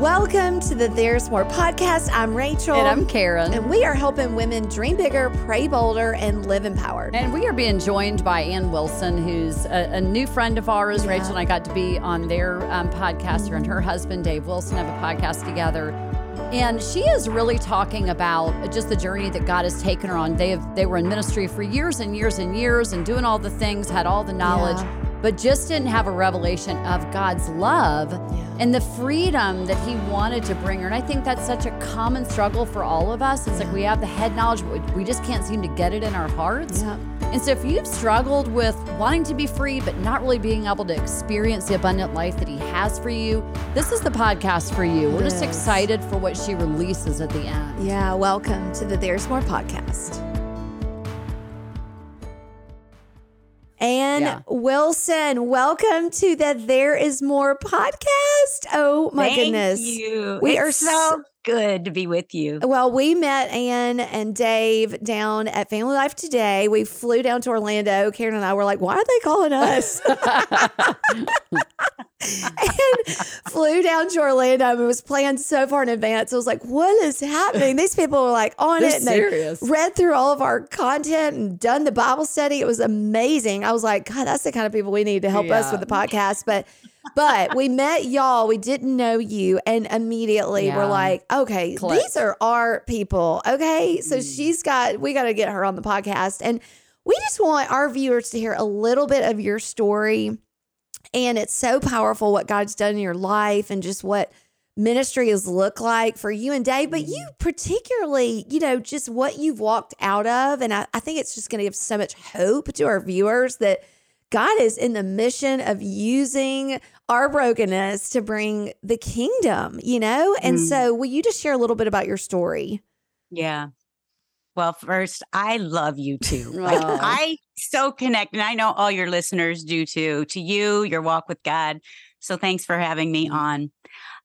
Welcome to the There's More podcast. I'm Rachel. And I'm Karen. And we are helping women dream bigger, pray bolder, and live empowered. And we are being joined by Ann Wilson, who's a, a new friend of ours. Yeah. Rachel and I got to be on their um, podcast. Her and her husband, Dave Wilson, have a podcast together. And she is really talking about just the journey that God has taken her on. They have they were in ministry for years and years and years and doing all the things, had all the knowledge. Yeah but just didn't have a revelation of God's love yeah. and the freedom that He wanted to bring her. And I think that's such a common struggle for all of us. It's yeah. like we have the head knowledge, but we just can't seem to get it in our hearts. Yeah. And so, if you've struggled with wanting to be free, but not really being able to experience the abundant life that He has for you, this is the podcast for you. We're just excited for what she releases at the end. Yeah, welcome to the There's More podcast. Ann yeah. Wilson, welcome to the There Is More podcast. Oh my Thank goodness. You. We it's are so good to be with you. Well, we met Ann and Dave down at Family Life today. We flew down to Orlando. Karen and I were like, why are they calling us? and flew down to Orlando. It was planned so far in advance. I was like, what is happening? These people were like on They're it. And serious. they read through all of our content and done the Bible study. It was amazing. I was like, God, that's the kind of people we need to help yeah. us with the podcast. But but we met y'all. We didn't know you. And immediately yeah. we're like, okay, Click. these are our people. Okay. So mm. she's got, we got to get her on the podcast. And we just want our viewers to hear a little bit of your story and it's so powerful what God's done in your life and just what ministry has looked like for you and Dave, but you mm-hmm. particularly, you know, just what you've walked out of. And I, I think it's just going to give so much hope to our viewers that God is in the mission of using our brokenness to bring the kingdom, you know? And mm. so, will you just share a little bit about your story? Yeah. Well, first, I love you too. Like I so connect, and I know all your listeners do too. To you, your walk with God. So thanks for having me mm-hmm. on.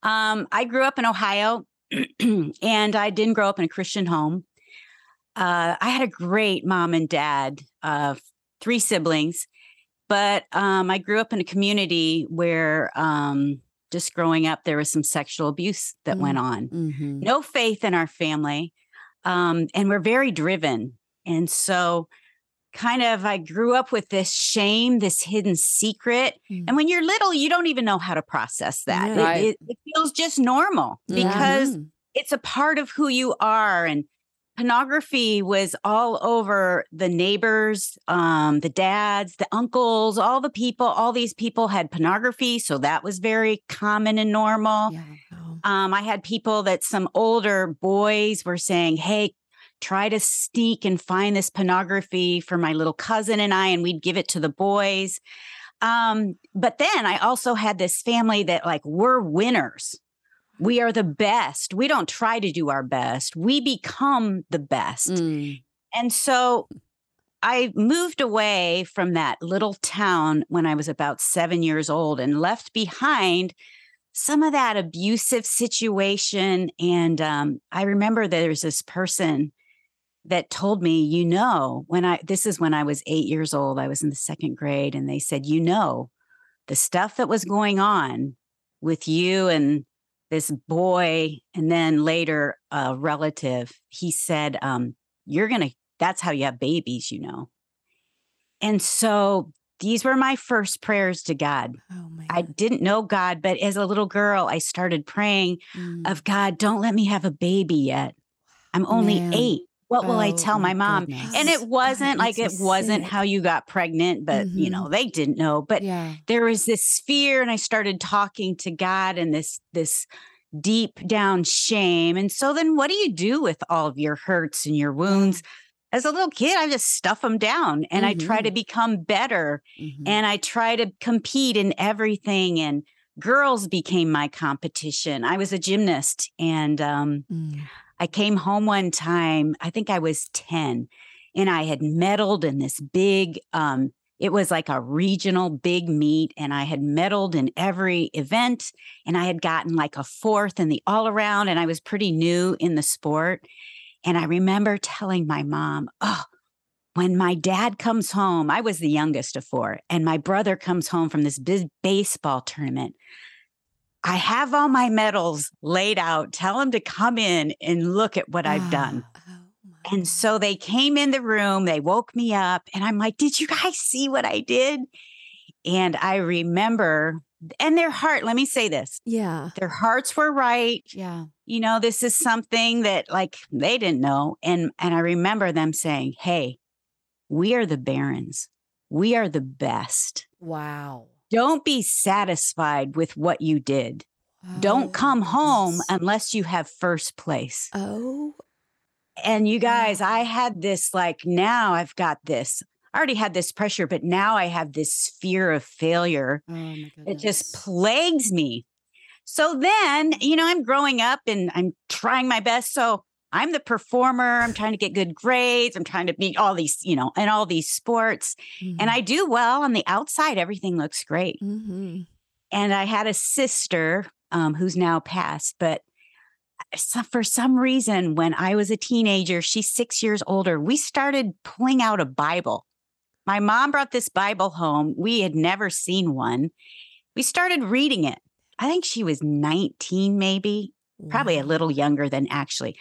Um, I grew up in Ohio, and I didn't grow up in a Christian home. Uh, I had a great mom and dad, uh, three siblings, but um, I grew up in a community where um, just growing up, there was some sexual abuse that mm-hmm. went on. Mm-hmm. No faith in our family um, and we're very driven. And so, kind of, I grew up with this shame, this hidden secret. Mm. And when you're little, you don't even know how to process that. Yeah, right. it, it, it, feels just normal because mm-hmm. it's a part of who you are. And pornography was all over the neighbors, um, the dads, the uncles, all the people, all these people had pornography. So that was very common and normal. Yeah. Um, I had people that some older boys were saying, Hey, try to sneak and find this pornography for my little cousin and I, and we'd give it to the boys. Um, but then I also had this family that, like, we're winners. We are the best. We don't try to do our best, we become the best. Mm. And so I moved away from that little town when I was about seven years old and left behind some of that abusive situation. And um, I remember there's this person that told me, you know, when I, this is when I was eight years old, I was in the second grade, and they said, you know, the stuff that was going on with you and this boy, and then later a relative, he said, um, you're going to, that's how you have babies, you know. And so these were my first prayers to God. Oh I didn't know God, but as a little girl, I started praying mm. of God, don't let me have a baby yet. I'm only Man. eight. What will oh, I tell my mom? Goodness. And it wasn't God, like it so wasn't sick. how you got pregnant, but mm-hmm. you know, they didn't know. But yeah. there was this fear, and I started talking to God and this this deep down shame. And so then what do you do with all of your hurts and your wounds? as a little kid, I just stuff them down and mm-hmm. I try to mm-hmm. become better mm-hmm. and I try to compete in everything. And girls became my competition. I was a gymnast and um, mm. I came home one time, I think I was 10, and I had medaled in this big, um, it was like a regional big meet, and I had medaled in every event, and I had gotten like a fourth in the all around, and I was pretty new in the sport. And I remember telling my mom, oh, when my dad comes home, I was the youngest of four, and my brother comes home from this big baseball tournament. I have all my medals laid out. Tell them to come in and look at what I've done. Oh and so they came in the room, they woke me up, and I'm like, Did you guys see what I did? And I remember, and their heart, let me say this. Yeah. Their hearts were right. Yeah. You know, this is something that like they didn't know. And and I remember them saying, Hey, we are the barons. We are the best. Wow. Don't be satisfied with what you did. Oh, Don't come home unless you have first place. Oh. And you guys, I had this like now I've got this. I already had this pressure, but now I have this fear of failure. Oh it just plagues me. So then, you know, I'm growing up and I'm trying my best. So I'm the performer. I'm trying to get good grades. I'm trying to beat all these, you know, and all these sports. Mm-hmm. And I do well on the outside. Everything looks great. Mm-hmm. And I had a sister um, who's now passed, but uh, for some reason, when I was a teenager, she's six years older, we started pulling out a Bible. My mom brought this Bible home. We had never seen one. We started reading it. I think she was 19, maybe, probably a little younger than actually.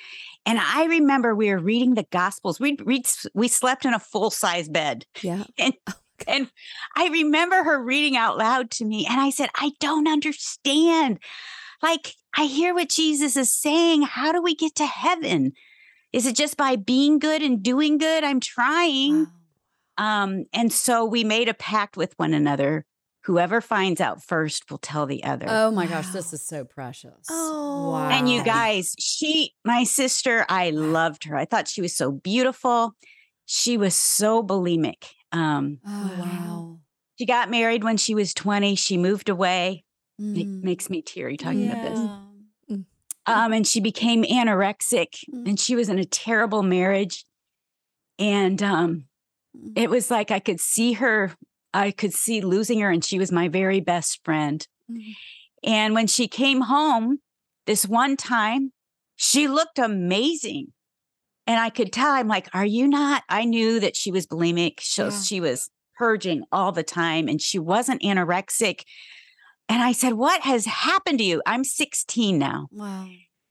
And I remember we were reading the Gospels. We read, we slept in a full size bed. Yeah. And, and I remember her reading out loud to me. And I said, I don't understand. Like, I hear what Jesus is saying. How do we get to heaven? Is it just by being good and doing good? I'm trying. Wow. Um, and so we made a pact with one another Whoever finds out first will tell the other. Oh my gosh, this is so precious. Oh, wow. And you guys, she, my sister, I loved her. I thought she was so beautiful. She was so bulimic. Um, oh, wow. She got married when she was 20. She moved away. Mm. It makes me teary talking yeah. about this. Um, and she became anorexic mm. and she was in a terrible marriage. And um, mm. it was like I could see her I could see losing her, and she was my very best friend. Mm-hmm. And when she came home this one time, she looked amazing. And I could tell, I'm like, Are you not? I knew that she was bulimic. So yeah. she was purging all the time and she wasn't anorexic. And I said, What has happened to you? I'm 16 now. Wow.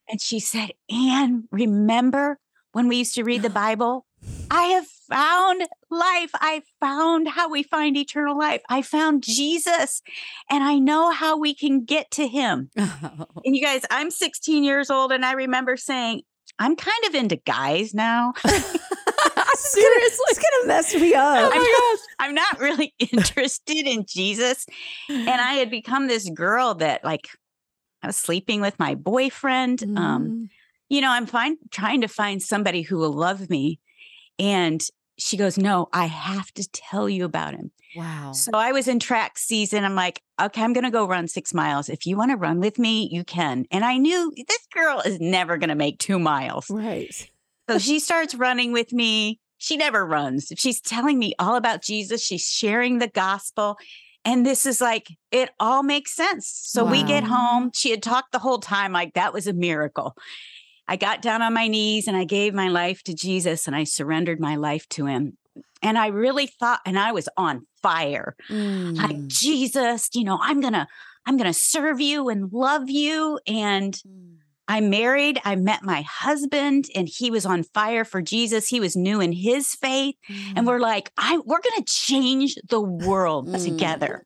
And she said, Anne, remember when we used to read the Bible? I have found life. I found how we find eternal life. I found Jesus and I know how we can get to him. and you guys, I'm 16 years old and I remember saying, I'm kind of into guys now. Seriously, it's gonna mess me up. Oh I'm, I'm not really interested in Jesus. And I had become this girl that like I was sleeping with my boyfriend. Um, mm. Um, you know, I'm fine trying to find somebody who will love me and she goes, No, I have to tell you about him. Wow. So I was in track season. I'm like, okay, I'm going to go run six miles. If you want to run with me, you can. And I knew this girl is never going to make two miles. Right. So she starts running with me. She never runs. She's telling me all about Jesus. She's sharing the gospel. And this is like, it all makes sense. So wow. we get home. She had talked the whole time like that was a miracle. I got down on my knees and I gave my life to Jesus and I surrendered my life to him. And I really thought, and I was on fire. Mm. Like, Jesus, you know, I'm gonna, I'm gonna serve you and love you. And mm. I'm married. I met my husband and he was on fire for Jesus. He was new in his faith. Mm. And we're like, I we're going to change the world mm. together.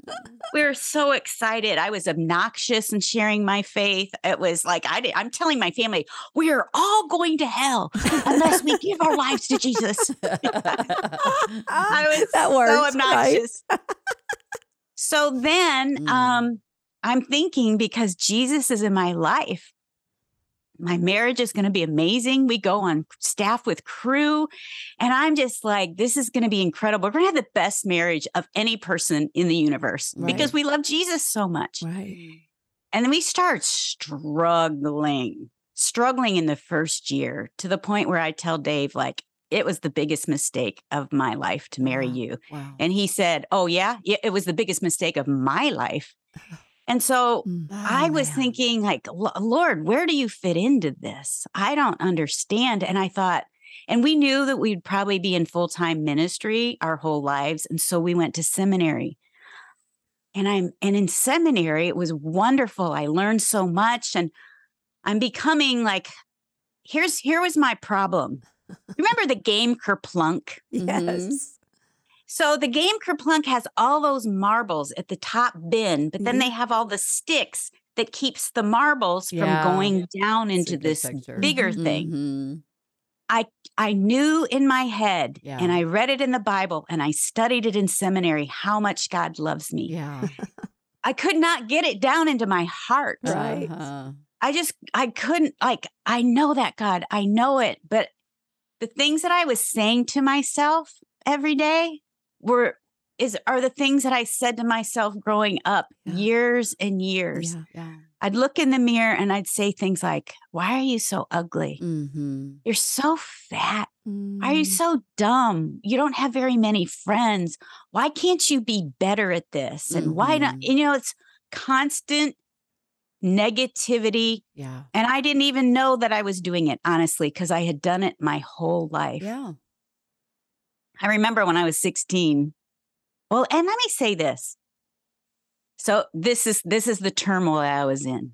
We are so excited. I was obnoxious in sharing my faith. It was like I did, I'm telling my family, we are all going to hell unless we give our lives to Jesus. I was that works, so obnoxious. Right? so then mm. um I'm thinking because Jesus is in my life, my marriage is going to be amazing. We go on staff with Cru. And I'm just like, this is going to be incredible. We're going to have the best marriage of any person in the universe right. because we love Jesus so much. Right. Mm. And then we start struggling, struggling in the first year to the point where I tell Dave, like, it was the biggest mistake of my life to marry wow. you. Wow. And he said, Oh, yeah, yeah, it was the biggest mistake of my life. And so oh, I was man. thinking, like, Lord, where do you fit into this? I don't understand. And I thought, and we knew that we'd probably be in full time ministry our whole lives. And so we went to seminary. and I'm and in seminary it was wonderful. I learned so much and I'm becoming like here's here was my problem. Remember the game Kerplunk? Yes. Mm-hmm. So the game Kerplunk has all those marbles at the top bin, but then mm-hmm. they have all the sticks that keeps the marbles yeah. from going down into this picture. bigger mm-hmm. thing. I I knew in my head yeah. and I read it in the Bible and I studied it in seminary how much God loves me. Yeah. I could not get it down into my heart. Right. Uh-huh. I just I couldn't like I know that God, I know it, but the things that I was saying to myself every day were is are the things that I said to myself growing up yeah. years and years. Yeah, yeah. I'd look in the mirror and I'd say things like, Why are you so ugly? Mm-hmm. You're so fat. Mm-hmm. Why are you mm. so dumb? You don't have very many friends. Why can't you be better at this? And mm-hmm. why not? Mm-hmm. You know, it's constant negativity. Yeah. And I didn't even know that I was doing it, honestly, because I had done it my whole life. Yeah. I remember when I was 16. Well, and let me say this. So this is this is the turmoil I was in.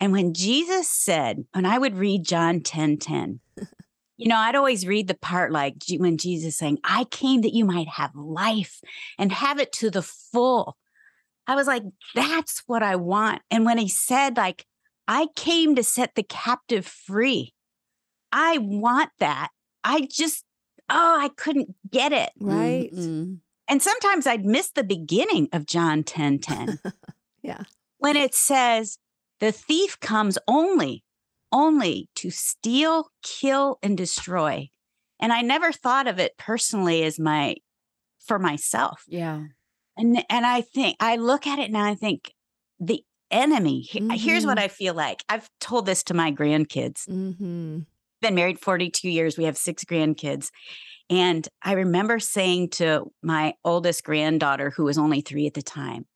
And when Jesus said, when I would read John 10 10, you know, I'd always read the part like when Jesus saying, I came that you might have life and have it to the full. I was like, that's what I want. And when he said, like, I came to set the captive free, I want that. I just, oh, I couldn't get it. Right. Mm-hmm. And sometimes I'd miss the beginning of John 10 10. yeah. When it says, the thief comes only, only to steal, kill, and destroy. And I never thought of it personally as my, for myself. Yeah. And, and I think, I look at it now, I think the enemy, mm-hmm. here's what mm-hmm. I feel like. I've told this to my grandkids. Mm-hmm been married 42 years. We have six grandkids. And I remember saying to my oldest granddaughter, who was only three at the time,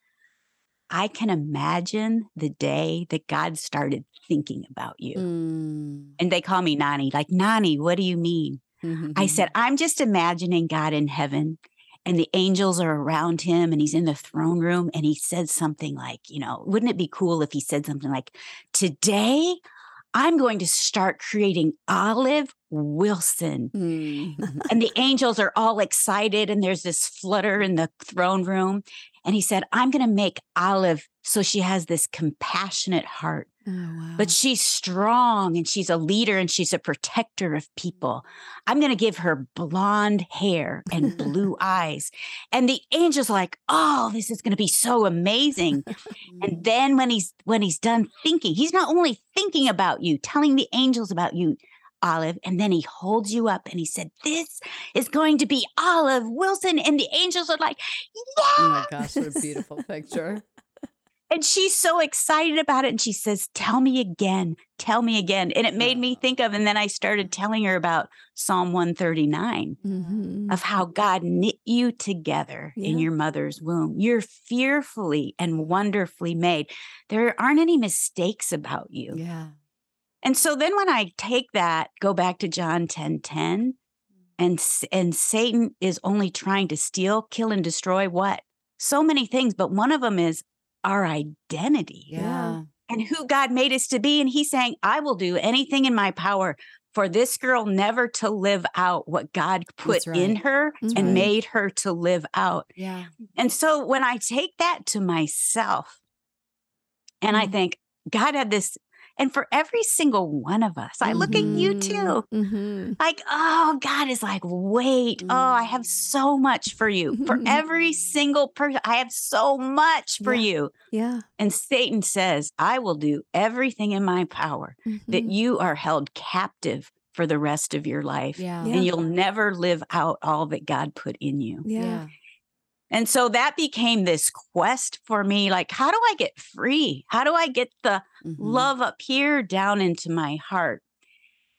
I can imagine the day that God started thinking about you. Mm. And they call me Nani, like, Nani, what do you mean? Mm-hmm. I said, I'm just imagining God in heaven and the angels are around him and he's in the throne room and he said something like, you know, wouldn't it be cool if he said something like, Today I'm going to start creating Olive Wilson. Mm. and the angels are all excited, and there's this flutter in the throne room. And he said, I'm going to make Olive so she has this compassionate heart. Oh, wow. But she's strong and she's a leader and she's a protector of people. I'm going to give her blonde hair and blue eyes. And the angel's like, "Oh, this is going to be so amazing." and then when he's when he's done thinking, he's not only thinking about you, telling the angels about you, Olive, and then he holds you up and he said, This is going to be Olive Wilson. And the angels are like, Yeah. Oh my gosh, what a beautiful picture. And she's so excited about it. And she says, Tell me again, tell me again. And it made me think of, and then I started telling her about Psalm 139 mm-hmm. of how God knit you together yeah. in your mother's womb. You're fearfully and wonderfully made. There aren't any mistakes about you. Yeah. And so then when I take that, go back to John 10 10, and, and Satan is only trying to steal, kill, and destroy what? So many things, but one of them is our identity. Yeah. And who God made us to be. And he's saying, I will do anything in my power for this girl never to live out what God put right. in her That's and right. made her to live out. Yeah. And so when I take that to myself and mm I think, God had this and for every single one of us, I mm-hmm. look at you too. Mm-hmm. mm-hmm. Like, oh, God is like, wait, mm-hmm. oh, I have mm. so much for you. For every single person, I have so much for yeah. you. Yeah. And Satan says, I will do everything in my power that mm-hmm. you are held captive for the rest of your life. Yeah. And you'll never live out all that God put in you. yeah. And so that became this quest for me like, how do I get free? How do I get the mm-hmm. love up here down into my heart?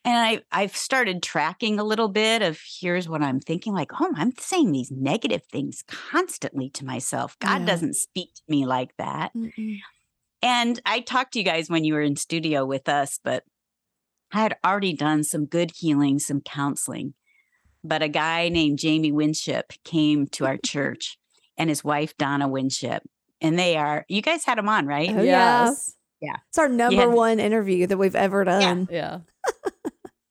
And I, I've started tracking a little bit of here's what I'm thinking like, oh, I'm saying these negative things constantly to myself. God yeah. doesn't speak to me like that. Mm-mm. And I talked to you guys when you were in studio with us, but I had already done some good healing, some counseling. But a guy named Jamie Winship came to our church and his wife, Donna Winship. and they are. You guys had them on, right? Oh, yeah. yes. Yeah. It's our number Yeah. one interview that we've ever done. Yeah.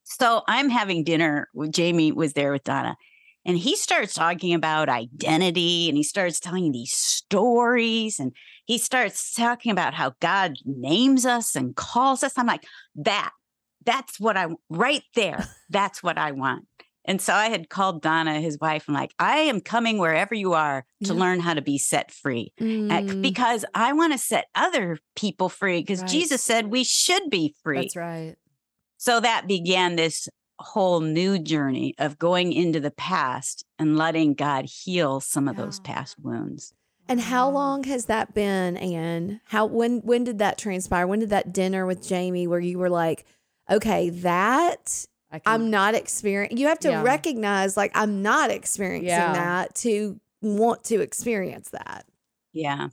So I'm having dinner with Jamie was there with Donna. And he starts talking about identity and he starts telling these stories and he starts talking about how God names us and calls us. I'm like, that, that's what I want right there. That's what I want. And so I had called Donna, his wife, and like, I am coming wherever you are to Yeah. learn how to be set free. Mm, Because I want to set other people free because Right. Jesus said we should be free. That's right. So that began this whole new journey of going into the past and letting God heal some of those past wounds. and how long has that been, Anne? How when when did that transpire? When did that dinner with Jamie where you were like, okay, that I can, I'm not experiencing. You have to Yeah. recognize like I'm not experiencing Yeah. that to want to experience that. Yeah.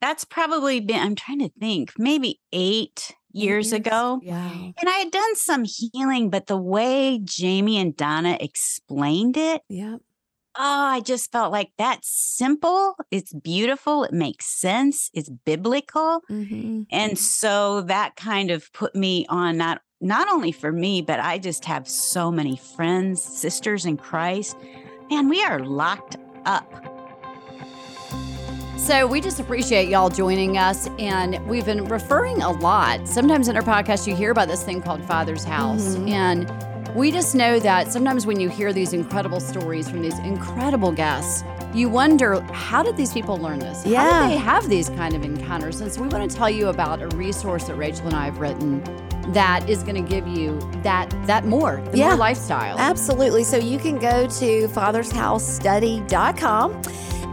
That's probably been, I'm trying to think, maybe eight years years? ago. Yeah. And I had done some healing, but the way Jamie and Donna explained it, Yep. Oh, I just felt like that's simple. It's beautiful. It makes sense. It's biblical. hmm And so that kind of put me on not not only for me, but I just have so many friends, sisters in Christ. Man, we are locked up. So we just appreciate y'all joining us. And we've been referring a lot. Sometimes in our podcast, you hear about this thing called Father's House. Mhm. And we just know that sometimes when you hear these incredible stories from these incredible guests, you wonder how did these people learn this? Yeah. How did they have these kind of encounters? And so we want to tell you about a resource that Rachel and I have written that is going to give you that that more, the Yeah. more lifestyle. Absolutely. So you can go to fathersHouseStudy.com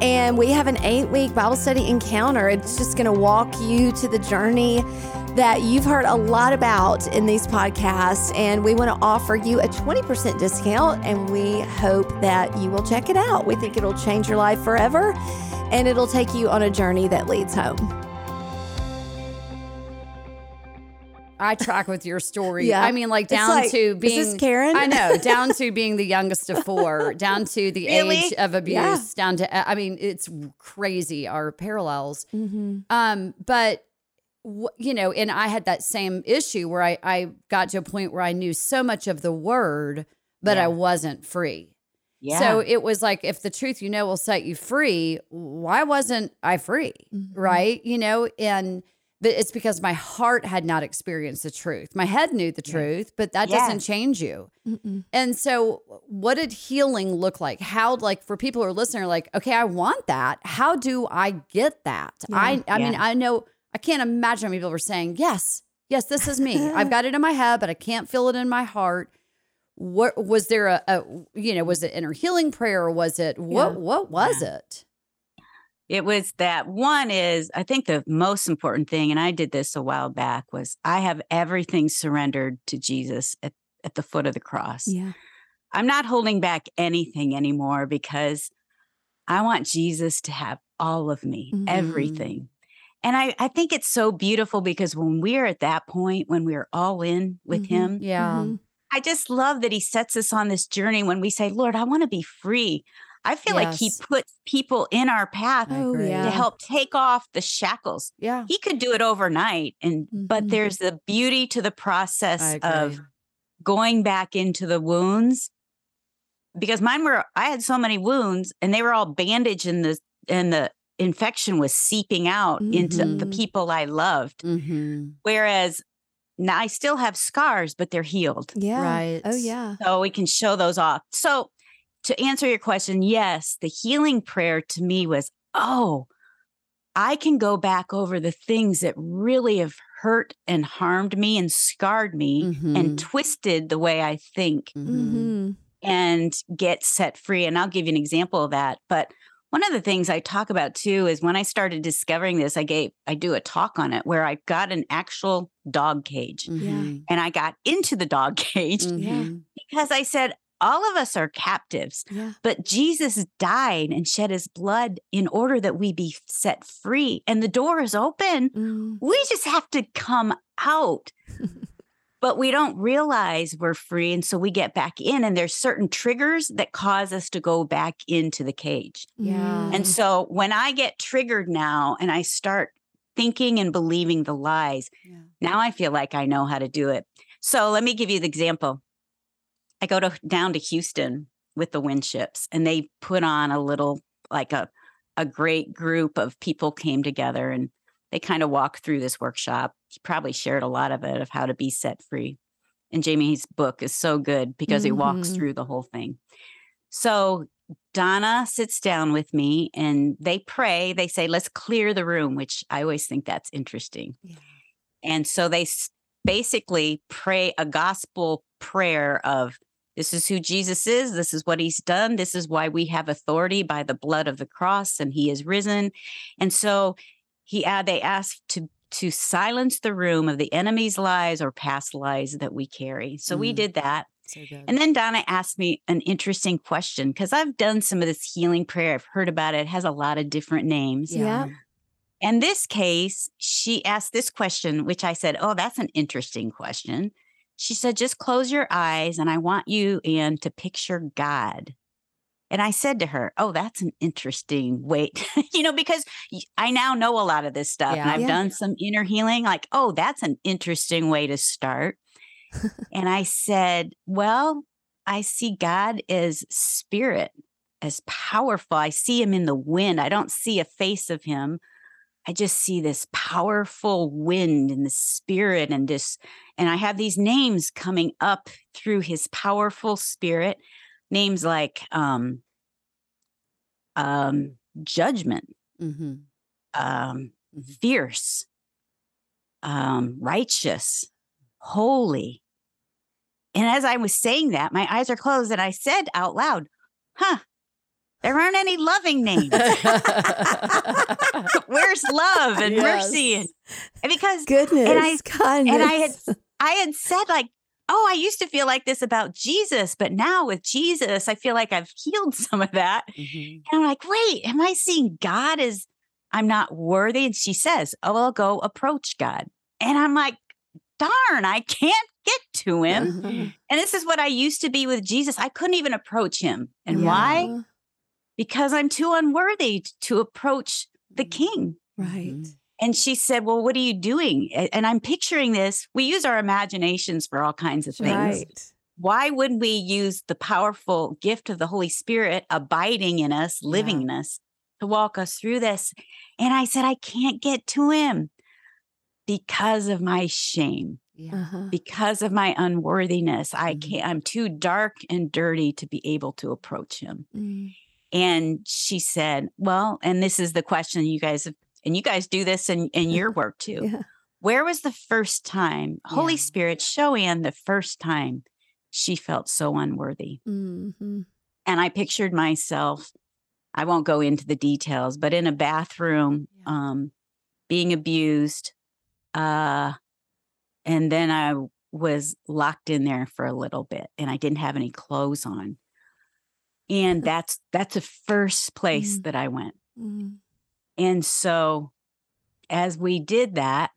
and we have an eight week Bible study encounter. It's just going to walk you to the journey that you've heard a lot about in these podcasts. And we want to offer you a 20% discount. And we hope that you will check it out. We think it'll change your life forever and it'll take you on a journey that leads home. I track with your story. Yeah. I mean, like down like, to is being this Karen? I know, down to being the youngest of four, down to the Really? age of abuse, Yeah. down to I mean, it's crazy our parallels. Mm-hmm. Um, but you know, and I had that same issue where I I got to a point where I knew so much of the word, but Yeah. I wasn't free. Yeah. So it was like, if the truth you know will set you free, why wasn't I free? Mhm. Right. You know, and, but it's because my heart had not experienced the truth. My head knew the Yeah. truth, but that Yes. doesn't change you. Mm-mm. And so, what did healing look like? How, like, for people who are listening, are like, okay, I want that. How do I get that? Yeah. I, I mean, I know, I can't imagine how many people were saying, yes, yes, this is me. I've got it in my head, but I can't feel it in my heart. What was there a, a you know, was it inner healing prayer or was it what, Yeah. what was it? it was that one is, I think the most important thing, and I did this a while back, was I have everything surrendered to Jesus at, at the foot of the cross. Yeah. I'm not holding back anything anymore because I want Jesus to have all of me, Mhm. everything. And I, I think it's so beautiful because when we're at that point, when we're all in with Mhm. Him, Yeah. Mhm. I just love that He sets us on this journey when we say, Lord, I want to be free. I feel like He puts people in our path Oh, agree. yeah. to help take off the shackles. Yeah. He could do it overnight. And, but Mhm. there's the beauty to the process of going back into the wounds because mine were I had so many wounds and they were all bandaged in the and the infection was seeping out into the Mhm. people I loved. mm-hmm. Whereas now I still have scars, but they're healed. Yeah. Right. Oh, yeah. So we can show those off. So to answer your question, yes, the healing prayer to me was, oh, I can go back over the things that really have hurt and harmed me and scarred me Mhm. and twisted the way I think Mm-hmm. and get set free. And I'll give you an example of that. But one of the things I talk about too is when I started discovering this, I gave I do a talk on it where I got an actual dog cage Mhm. and I got into the dog cage Mhm. because I said all of us are captives, Yeah. but Jesus died and shed his blood in order that we be set free. And the door is open. Mm. We just have to come out. but we don't realize we're free. And so we get back in, and there's certain triggers that cause us to go back into the cage. Yeah. And mm. so when I get triggered now and I start thinking and believing the lies, Yeah. now I feel like I know how to do it. So let me give you the example. I go to down to Houston with the Winships and they put on a little like a a great group of people came together and they kind of walk through this workshop. He probably shared a lot of it of how to be set free. And Jamie's book is so good because he walks Mhm. through the whole thing. So Donna sits down with me and they pray. They say, let's clear the room, which I always think that's interesting. Yeah. And so they basically pray a gospel prayer of this is who Jesus is. This is what he's done. This is why we have authority by the blood of the cross and he is risen. And so he uh, they asked to to silence the room of the enemy's lies or past lies that we carry. So we Mm. did that. So good. And then Donna asked me an interesting question because I've done some of this healing prayer. I've heard about it. It has a lot of different names. Yeah. In this case, she asked this question, which I said, Oh, that's an interesting question. She said, Just close your eyes and I want you, Anne, to picture God. And I said to her, Oh, that's an interesting way, you know, because I now know a lot of this stuff and I've Yeah. done some inner healing. Like, oh, that's an interesting way to start. and I said, Well, I see God as spirit, as powerful. I see him in the wind. I don't see a face of him. I just see this powerful wind and the spirit and this, and I have these names coming up through his powerful spirit. Names like um, um, judgment, Mm-hmm. um, Mhm. fierce, um, righteous, holy. And as I was saying that, my eyes are closed, and I said out loud, "Huh, there aren't any loving names. Where's love and mercy?" And, and because Goodness, I- kindness. and I had I had said like, "Oh, I used to feel like this about Jesus, but now with Jesus, I feel like I've healed some of that." Mhm. And I'm like, wait, am I seeing God as I'm not worthy? And she says, Oh, I'll go approach God. And I'm like, darn, I can't get to him. Uh-huh. And this is what I used to be with Jesus. I couldn't even approach him. And why? Because I'm too unworthy to approach the king. Right. Mhm. And she said, Well, what are you doing? And I'm picturing this. We use our imaginations for all kinds of things. Right. Why wouldn't we use the powerful gift of the Holy Spirit abiding in us, living Yeah. in us, to walk us through this? And I said, I can't get to him because of my shame, Yeah. Uh-huh. because of my unworthiness. I Mhm. can't, I'm too dark and dirty to be able to approach him. Mm. And she said, Well, and this is the question you guys have, and you guys do this in, in your work too. Yeah. Where was the first time, Holy Yeah. Spirit, show Anne the first time she felt so unworthy? hmm And I pictured myself, I won't go into the details, but in a bathroom, Yeah. um, being abused. Uh, and then I was locked in there for a little bit and I didn't have any clothes on. And that's that's the first place Mm. that I went. Mm. And so as we did that,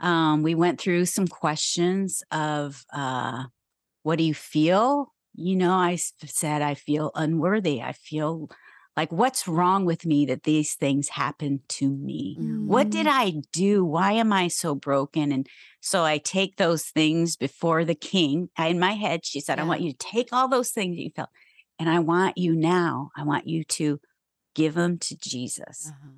um, we went through some questions of uh, what do you feel? You know, I said, I feel unworthy. I feel like, what's wrong with me that these things happen to me? What did I do? Why am I so broken? And so I take those things before the king. I, in my head, she said, I want you to take all those things that you felt, and I want you now, I want you to give them to Jesus. Uh-huh.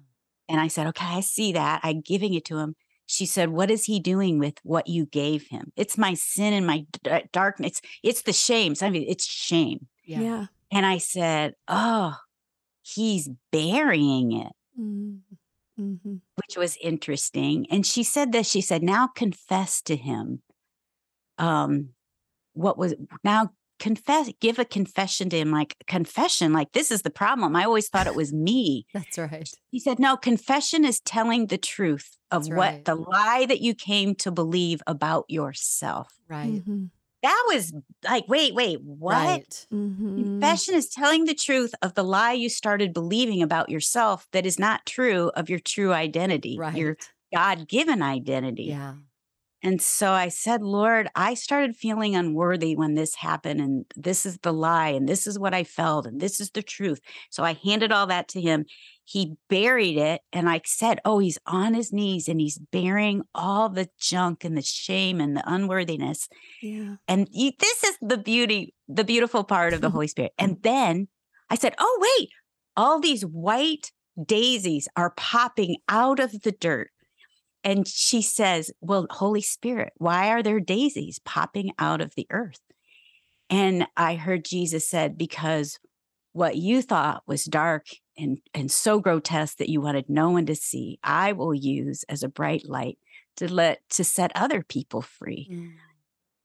And I said, okay, I see that. I'm giving it to him. She said, what is he doing with what you gave him? It's my sin and my d- darkness. It's the shame. So, I mean, it's shame. Yeah. Yeah. And I said, oh, he's burying it, Mm-hmm. which was interesting. And she said this. She said, now confess to him. Um, what was now confess, give a confession to him, like confession, like this is the problem. I always thought it was me. That's right. He said, No, confession is telling the truth of That's what right. the lie that you came to believe about yourself. Right. Mm-hmm. That was like, wait, wait, what? Right. Mm-hmm. Confession is telling the truth of the lie you started believing about yourself that is not true of your true identity, Right. your God given identity. Yeah. And so I said, Lord, I started feeling unworthy when this happened. And this is the lie. And this is what I felt. And this is the truth. So I handed all that to him. He buried it. And I said, Oh, he's on his knees and he's bearing all the junk and the shame and the unworthiness. Yeah. And you, this is the beauty, the beautiful part of the Holy Spirit. And then I said, Oh, wait, all these white daisies are popping out of the dirt and she says, Well, Holy Spirit, why are there daisies popping out of the earth? And I heard Jesus said, Because what you thought was dark and, and so grotesque that you wanted no one to see, I will use as a bright light to let to set other people free. Mm.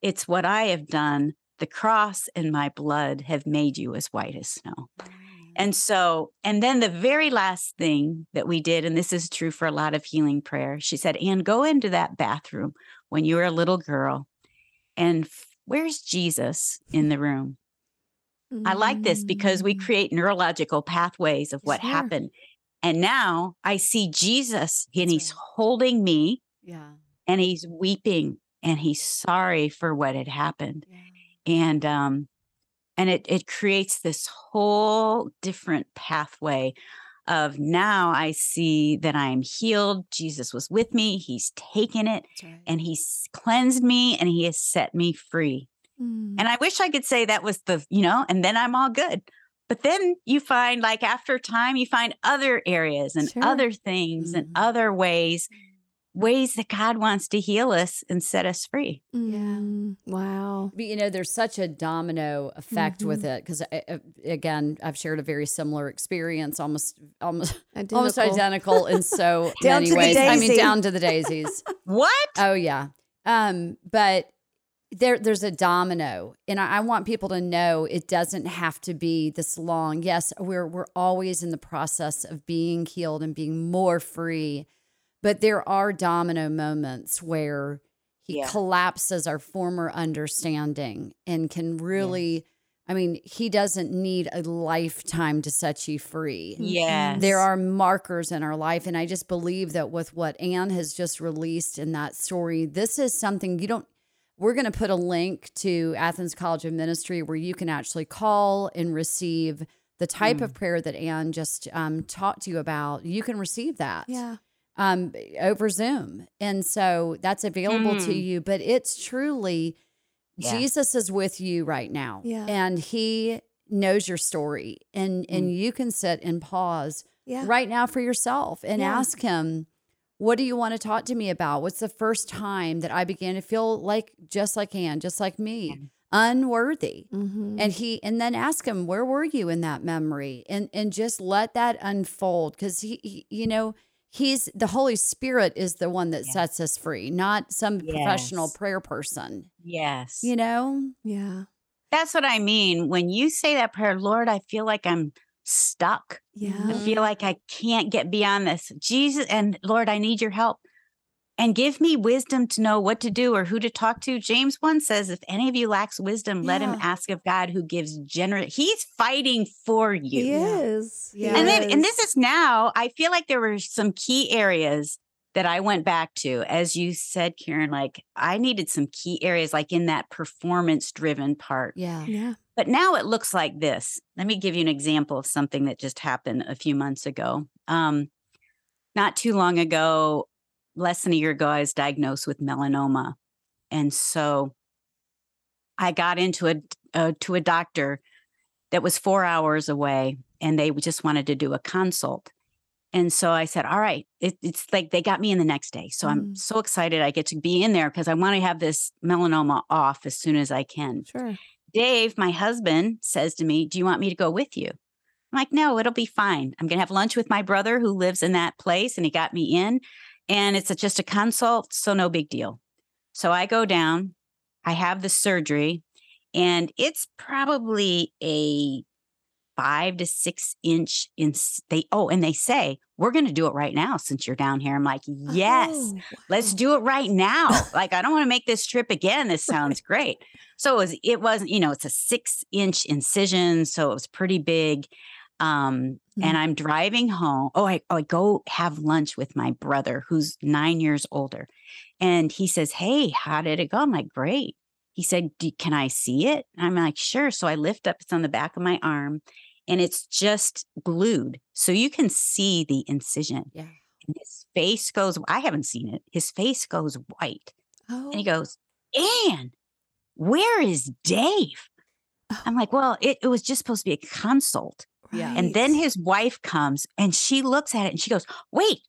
It's what I have done. The cross and my blood have made you as white as snow. Mm. And so, and then the very last thing that we did, and this is true for a lot of healing prayer, she said, Anne, go into that bathroom when you were a little girl and f- where's Jesus in the room? Mm-hmm. I like this because we mm. create neurological pathways of what sure. happened. And now I see Jesus and That's he's right. holding me. Yeah. And he's weeping and he's sorry for what had happened. Yeah. And um and it it creates this whole different pathway of now I see that I am healed. Jesus was with me. He's taken it right. and he's cleansed me and he has set me free. Mm. And I wish I could say that was the, you know, and then I'm all good. But then you find like after time, you find other areas and sure. other things mm. and other ways ways that God wants to heal us and set us free. Yeah. Mm, wow. But, you know, there's such a domino effect mm-hmm. with it because uh, uh, again, I've shared a very similar experience, almost almost identical. almost identical in so many ways. I mean, down to the daisies. what? Oh yeah. Um, but there there's a domino and I, I, want people to know it doesn't have to be this long yes we're we're always in the process of being healed and being more free but there are domino moments where he yeah. collapses our former understanding and can really yeah. I mean, he doesn't need a lifetime to set you free. Yes. There are markers in our life. And I just believe that with what Anne has just released in that story, this is something you don't, we're going to put a link to Athens College of Ministry where you can actually call and receive the type mm. of prayer that Anne just um, talked to you about. You can receive that. Yeah um, over Zoom. And so that's available mm. to you. But it's truly yeah. Jesus is with you right now. Yeah. And he knows your story. And mm. and you can sit and pause yeah. right now for yourself and yeah. ask him, what do you want to talk to me about? What's the first time that I began to feel like just like Anne, just like me? unworthy mm-hmm. and he and then ask him where were you in that memory and and just let that unfold because he, he, you know he's the Holy Spirit is the one that yes. sets us free, not some yes. professional prayer person. Yes. You know? Yeah. That's what I mean. When you say that prayer, Lord, I feel like I'm stuck. Yeah. I feel like I can't get beyond this. Jesus and Lord, I need your help and give me wisdom to know what to do or who to talk to. James 1 says, if any of you lacks wisdom, yeah. let him ask of God who gives generous. He's fighting for you. He is. Yeah. And then, and this is now, I feel like there were some key areas that I went back to. As you said, Karen, like I needed some key areas, like in that performance driven part. Yeah. Yeah. But now it looks like this. Let me give you an example of something that just happened a few months ago. Um, not too long ago, less than a year ago, I was diagnosed with melanoma. And so I got into a uh, to a doctor that was four hours away, and they just wanted to do a consult. And so I said, "All right." It, it's like they got me in the next day, so mm. I'm so excited I get to be in there because I want to have this melanoma off as soon as I can. Sure. Dave, my husband, says to me, "Do you want me to go with you?" I'm like, "No, it'll be fine. I'm going to have lunch with my brother who lives in that place, and he got me in." And it's just a consult, so no big deal. So I go down, I have the surgery, and it's probably a five to six inch in they oh and they say we're going to do it right now since you're down here i'm like yes oh, wow. let's do it right now like i don't want to make this trip again this sounds great so it was it wasn't you know it's a six inch incision so it was pretty big Um, and I'm driving home. Oh, I, oh, I go have lunch with my brother who's nine years older. And he says, Hey, how did it go? I'm like, Great. He said, Can I see it? And I'm like, Sure. So I lift up, it's on the back of my arm and it's just glued. So you can see the incision. Yeah. And his face goes, I haven't seen it. His face goes white. Oh. And he goes, Anne, where is Dave? Oh. I'm like, Well, it, it was just supposed to be a consult. Yeah. And then his wife comes and she looks at it and she goes, Wait,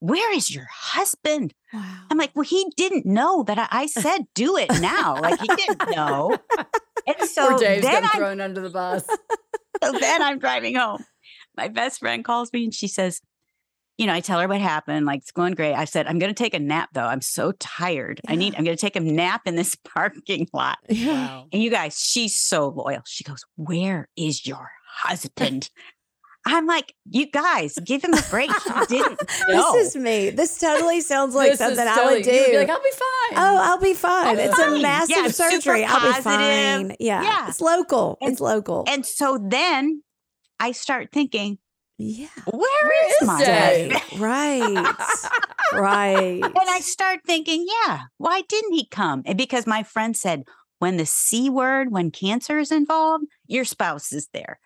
where is your husband? wow. I'm like, Well, he didn't know that I, I said do it now. like he didn't know. And so Poor Dave's then getting I'm thrown under the bus. so then I'm driving home. My best friend calls me and she says, you know, I tell her what happened. Like it's going great. I said, I'm going to take a nap though. I'm so tired. I need, I'm going to take a nap in this parking lot. Wow. And you guys, she's so loyal. She goes, Where is your husband? I'm like, You guys, give him a break. He didn't know. This is me. This totally sounds like This is something I would do. you would be like, I'll be fine. Oh, I'll be fine. be it's fine. a massive Yeah, surgery. I'll be fine. Yeah. Yeah. It's local. And- it's local. and so then I start thinking, yeah. Where is, is my Dave? husband? Right. right. And I start thinking, yeah, why didn't he come? And because my friend said, when the C word, when cancer is involved, your spouse is there.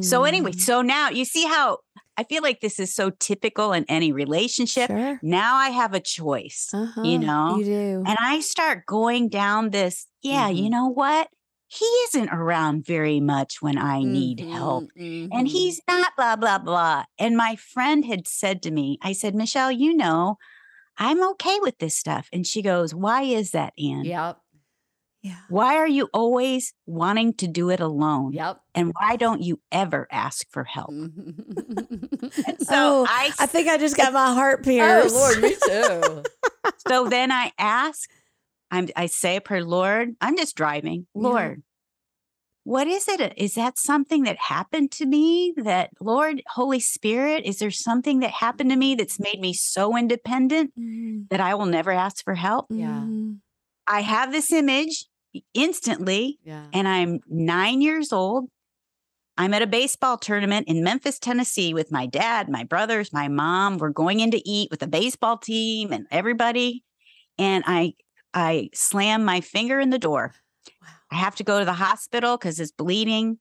So, anyway, Mm, so now you see how I feel like this is so typical in any relationship. Sure. Now I have a choice, Uh-huh. know, You do. and I start going down this, yeah, you Mhm. know what? He isn't around very much when I need help. Mhm, And mhm. he's not blah, blah, blah. And my friend had said to me, I said, Michelle, you know, I'm okay with this stuff. And she goes, Why is that, Ann? Yep. Yeah. Why are you always wanting to do it alone? Yep. And why don't you ever ask for help? So Oh, I, I think I just got my heart pierced. oh pierced. Lord, me too. so then I ask, I'm, I say a prayer, Lord, I'm just driving. Yeah. Lord, what is it? Is that something that happened to me? That, Lord, Holy Spirit, is there something that happened to me that's made me so independent Mhm. that I will never ask for help? Yeah. Mhm. I have this image instantly, Yeah. and I'm nine years old. I'm at a baseball tournament in Memphis, Tennessee with my dad, my brothers, my mom. We're going in to eat with the baseball team and everybody. And I I slam my finger in the door. Wow. I have to go to the hospital because it's bleeding.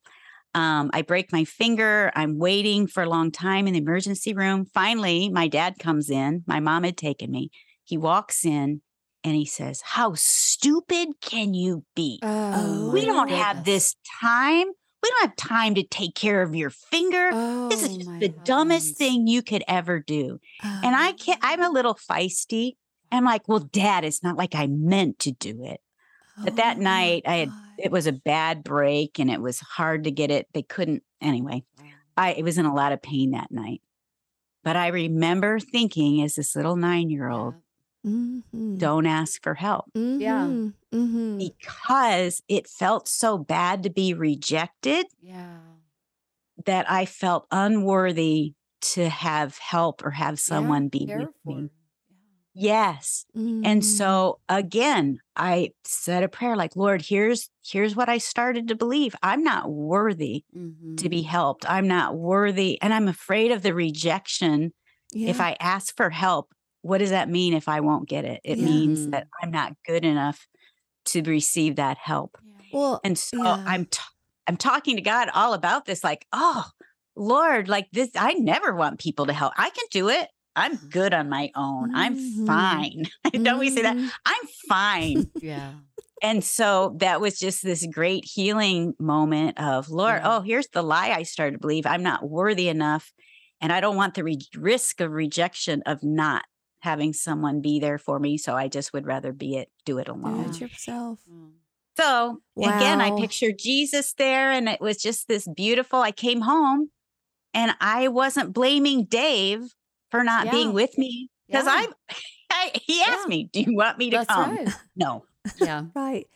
Um, I break my finger. I'm waiting for a long time in the emergency room. Finally, my dad comes in. My mom had taken me. He walks in and he says, How stupid can you be? Oh, we don't have this time. We don't have time to take care of your finger. this is Oh, just the dumbest thing you could ever do. And I can't, I'm a little feisty. I'm like, well, dad, it's not like I meant to do it. But that Oh, night I had, God. it was a bad break and it was hard to get it. They couldn't, anyway, I it was in a lot of pain that night. But I remember thinking as this little nine year old, Mhm. don't ask for help Yeah. Mhm. Mhm. because it felt so bad to be rejected Yeah. that I felt unworthy to have help or have someone be Care with for. me. Yes. And so again, I said a prayer like, Lord, here's here's what I started to believe. I'm not worthy to be helped. I'm not worthy and I'm afraid of the rejection if I ask for help. What does that mean if I won't get it? It Yeah. means that I'm not good enough to receive that help. well, And so Yeah. I'm t- I'm talking to God all about this like, "Oh, Lord, like this I never want people to help. I can do it. I'm good on my own. I'm Mhm. fine." Don't we say that? Mhm. I'm fine. Yeah. and so that was just this great healing moment of, Lord, Yeah. oh, here's the lie I started to believe. I'm not worthy enough. And I don't want the re- risk of rejection of not having someone be there for me. So I just would rather be it, do it alone. Do alone. it yourself. Mm. So again, I Wow. pictured Jesus there, and it was just this beautiful. I came home and I wasn't blaming Dave for not Yeah. being with me because Yeah. I, I, he asked Yeah. me, Do you want me to That's come? right. No. Yeah. Right.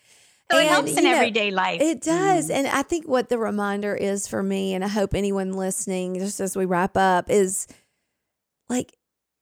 So it And, helps in you know, everyday life. It does. Mm. And I think what the reminder is for me, and I hope anyone listening, just as we wrap up, is like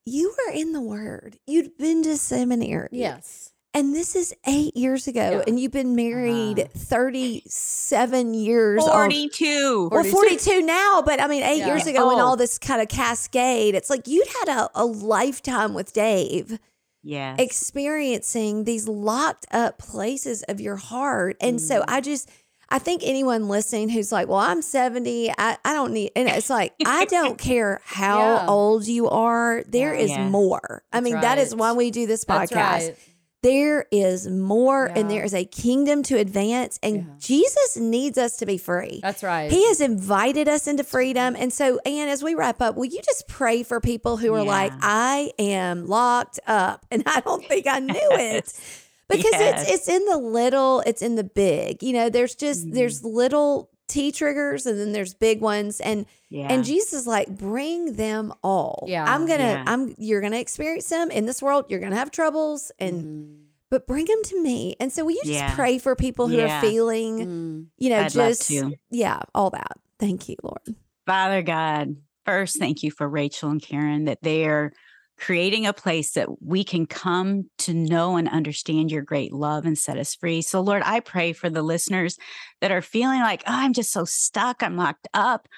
you were in the Word. You'd been to seminary. Yes. And this is eight years ago, Yeah. and you've been married Uh-huh. 37 years. or- 42. well, 42. 42 now, but I mean, eight years ago when Oh. all this kind of cascade, it's like you'd had a, a lifetime with Dave Yeah. experiencing these locked up places of your heart. And so Mm. I just, I think anyone listening who's like, well, I'm 70, I, I don't need, and it's like, I don't care how Yeah. old you are, There Yeah. is Yeah. more. I That's mean, that is why we do this podcast. Right. There is more, and there is a kingdom to advance, and Yeah. Jesus needs us to be free. That's right. He has invited us into freedom. And so, Ann, as we wrap up, will you just pray for people who are like, I am locked up and I don't think I knew it? Because Yes. it's it's in the little, it's in the big. You know, there's just Mhm. there's little T triggers and then there's big ones. And yeah. and Jesus is like, bring them all. Yeah. I'm gonna, Yeah. I'm you're gonna experience them in this world. You're gonna have troubles and Mhm. but bring them to me. And so will you just Yeah. pray for people who are feeling, Mm. you know, I'd just to. yeah, all that. Thank you, Lord. Father God, first, thank you for Rachel and Karen that they are creating a place that we can come to know and understand your great love and set us free. So, Lord, I pray for the listeners that are feeling like, oh, I'm just so stuck, I'm locked up.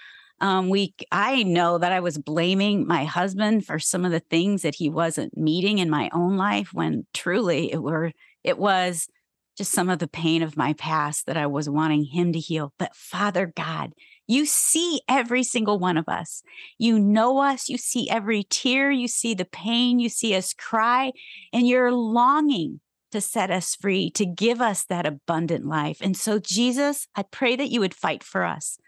Um, we, I know that I was blaming my husband for some of the things that he wasn't meeting in my own life when truly it were, it was just some of the pain of my past that I was wanting him to heal. But Father God, you see every single one of us. You know us. You see every tear. You see the pain. You see us cry, and you're longing to set us free, to give us that abundant life. And so, Jesus, I pray that you would fight for us.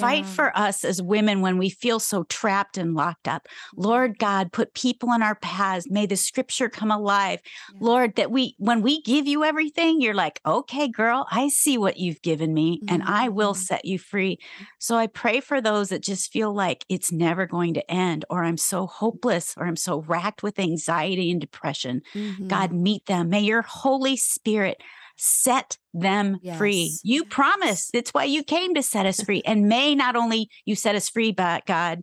Fight Yeah. for us as women when we feel so trapped and locked up. Lord God, put people in our paths. May the scripture come alive. Yeah. Lord, that we, when we give you everything, you're like, okay, girl, I see what you've given me and I will Mhm. set you free. So I pray for those that just feel like it's never going to end, or I'm so hopeless, or I'm so racked with anxiety and depression. Mhm. God, meet them. May your Holy Spirit set them free. Yes. You promised. It's why you came to set us free. And may not only you set us free, but God,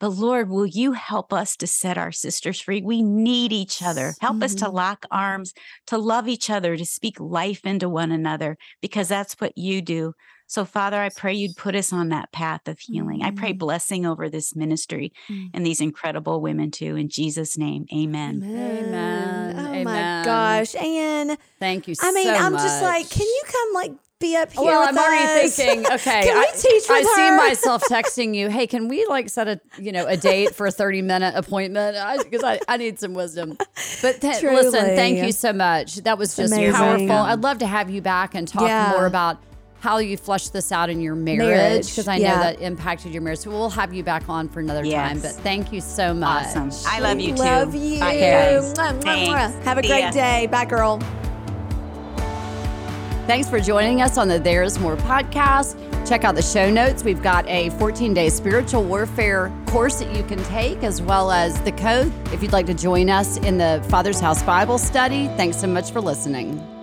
but Lord, will you help us to set our sisters free? We need each other. Help us to Mhm. lock arms, to love each other, to speak life into one another, because that's what you do. So, Father, I pray you'd put us on that path of healing. I pray Mhm. blessing over this ministry Mm. and these incredible women too. In Jesus' name, amen. Amen. Amen. Oh my gosh. And Thank you I mean, so I'm just like, can you come like be up here? Well, with I'm already us? thinking. Okay, Can we I, teach I with see myself texting you. Hey, can we like set a you know a date for a 30 minute appointment? Because I, I, need some wisdom. But th- listen, thank you so much. That was just amazing. powerful. I'd love to have you back and talk Yeah. more about how you flushed this out in your marriage Marriage, because I yeah. know that impacted your marriage. So we'll have you back on for another time. But thank you so much. Awesome. I love you too. Love you. Bye, guys. Mwah, mwah, mwah. Have a See great ya. day. Bye, girl. Thanks for joining us on the There's More podcast. Check out the show notes. We've got a 14 day spiritual warfare course that you can take, as well as the code if you'd like to join us in the Father's House Bible study. Thanks so much for listening.